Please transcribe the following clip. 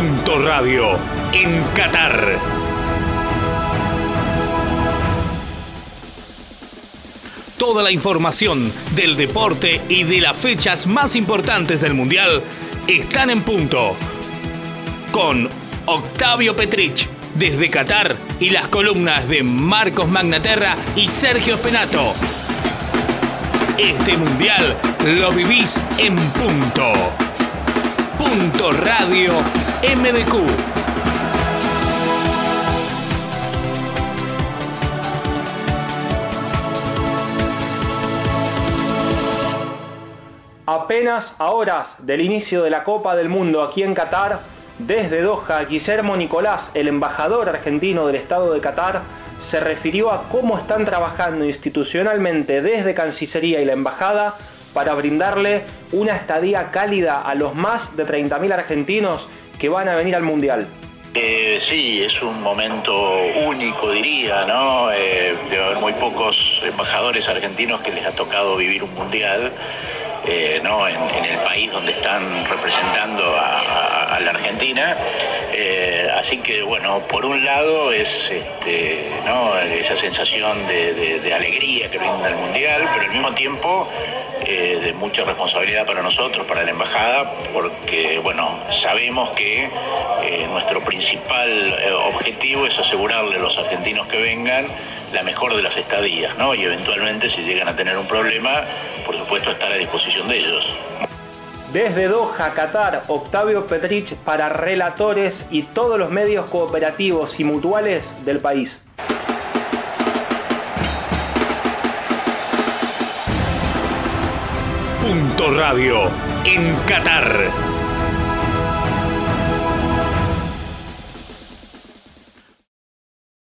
Radio en Qatar. Toda la información del deporte y de las fechas más importantes del Mundial están en punto. Con Octavio Petrich desde Qatar y las columnas de Marcos Magnaterra y Sergio Penato. Este mundial lo vivís en punto. Punto Radio MDQ. Apenas a horas del inicio de la Copa del Mundo aquí en Qatar, desde Doha, Guillermo Nicolás, el embajador argentino del Estado de Qatar, se refirió a cómo están trabajando institucionalmente desde Cancillería y la Embajada para brindarle una estadía cálida a los más de 30.000 argentinos que van a venir al Mundial. Eh, sí, es un momento único, diría, ¿no? Eh, debe haber muy pocos embajadores argentinos que les ha tocado vivir un mundial. Eh, ¿no? En, el país donde están representando a, la Argentina. Así que, bueno, por un lado es este, esa sensación de, alegría que brinda el Mundial, pero al mismo tiempo eh, de mucha responsabilidad para nosotros, para la Embajada, porque, bueno, sabemos que nuestro principal objetivo es asegurarle a los argentinos que vengan la mejor de las estadías, ¿no? Y eventualmente si llegan a tener un problema, por supuesto estar a disposición de ellos. Desde Doha, Qatar, Octavio Petrich para relatores y todos los medios cooperativos y mutuales del país. Punto Radio en Qatar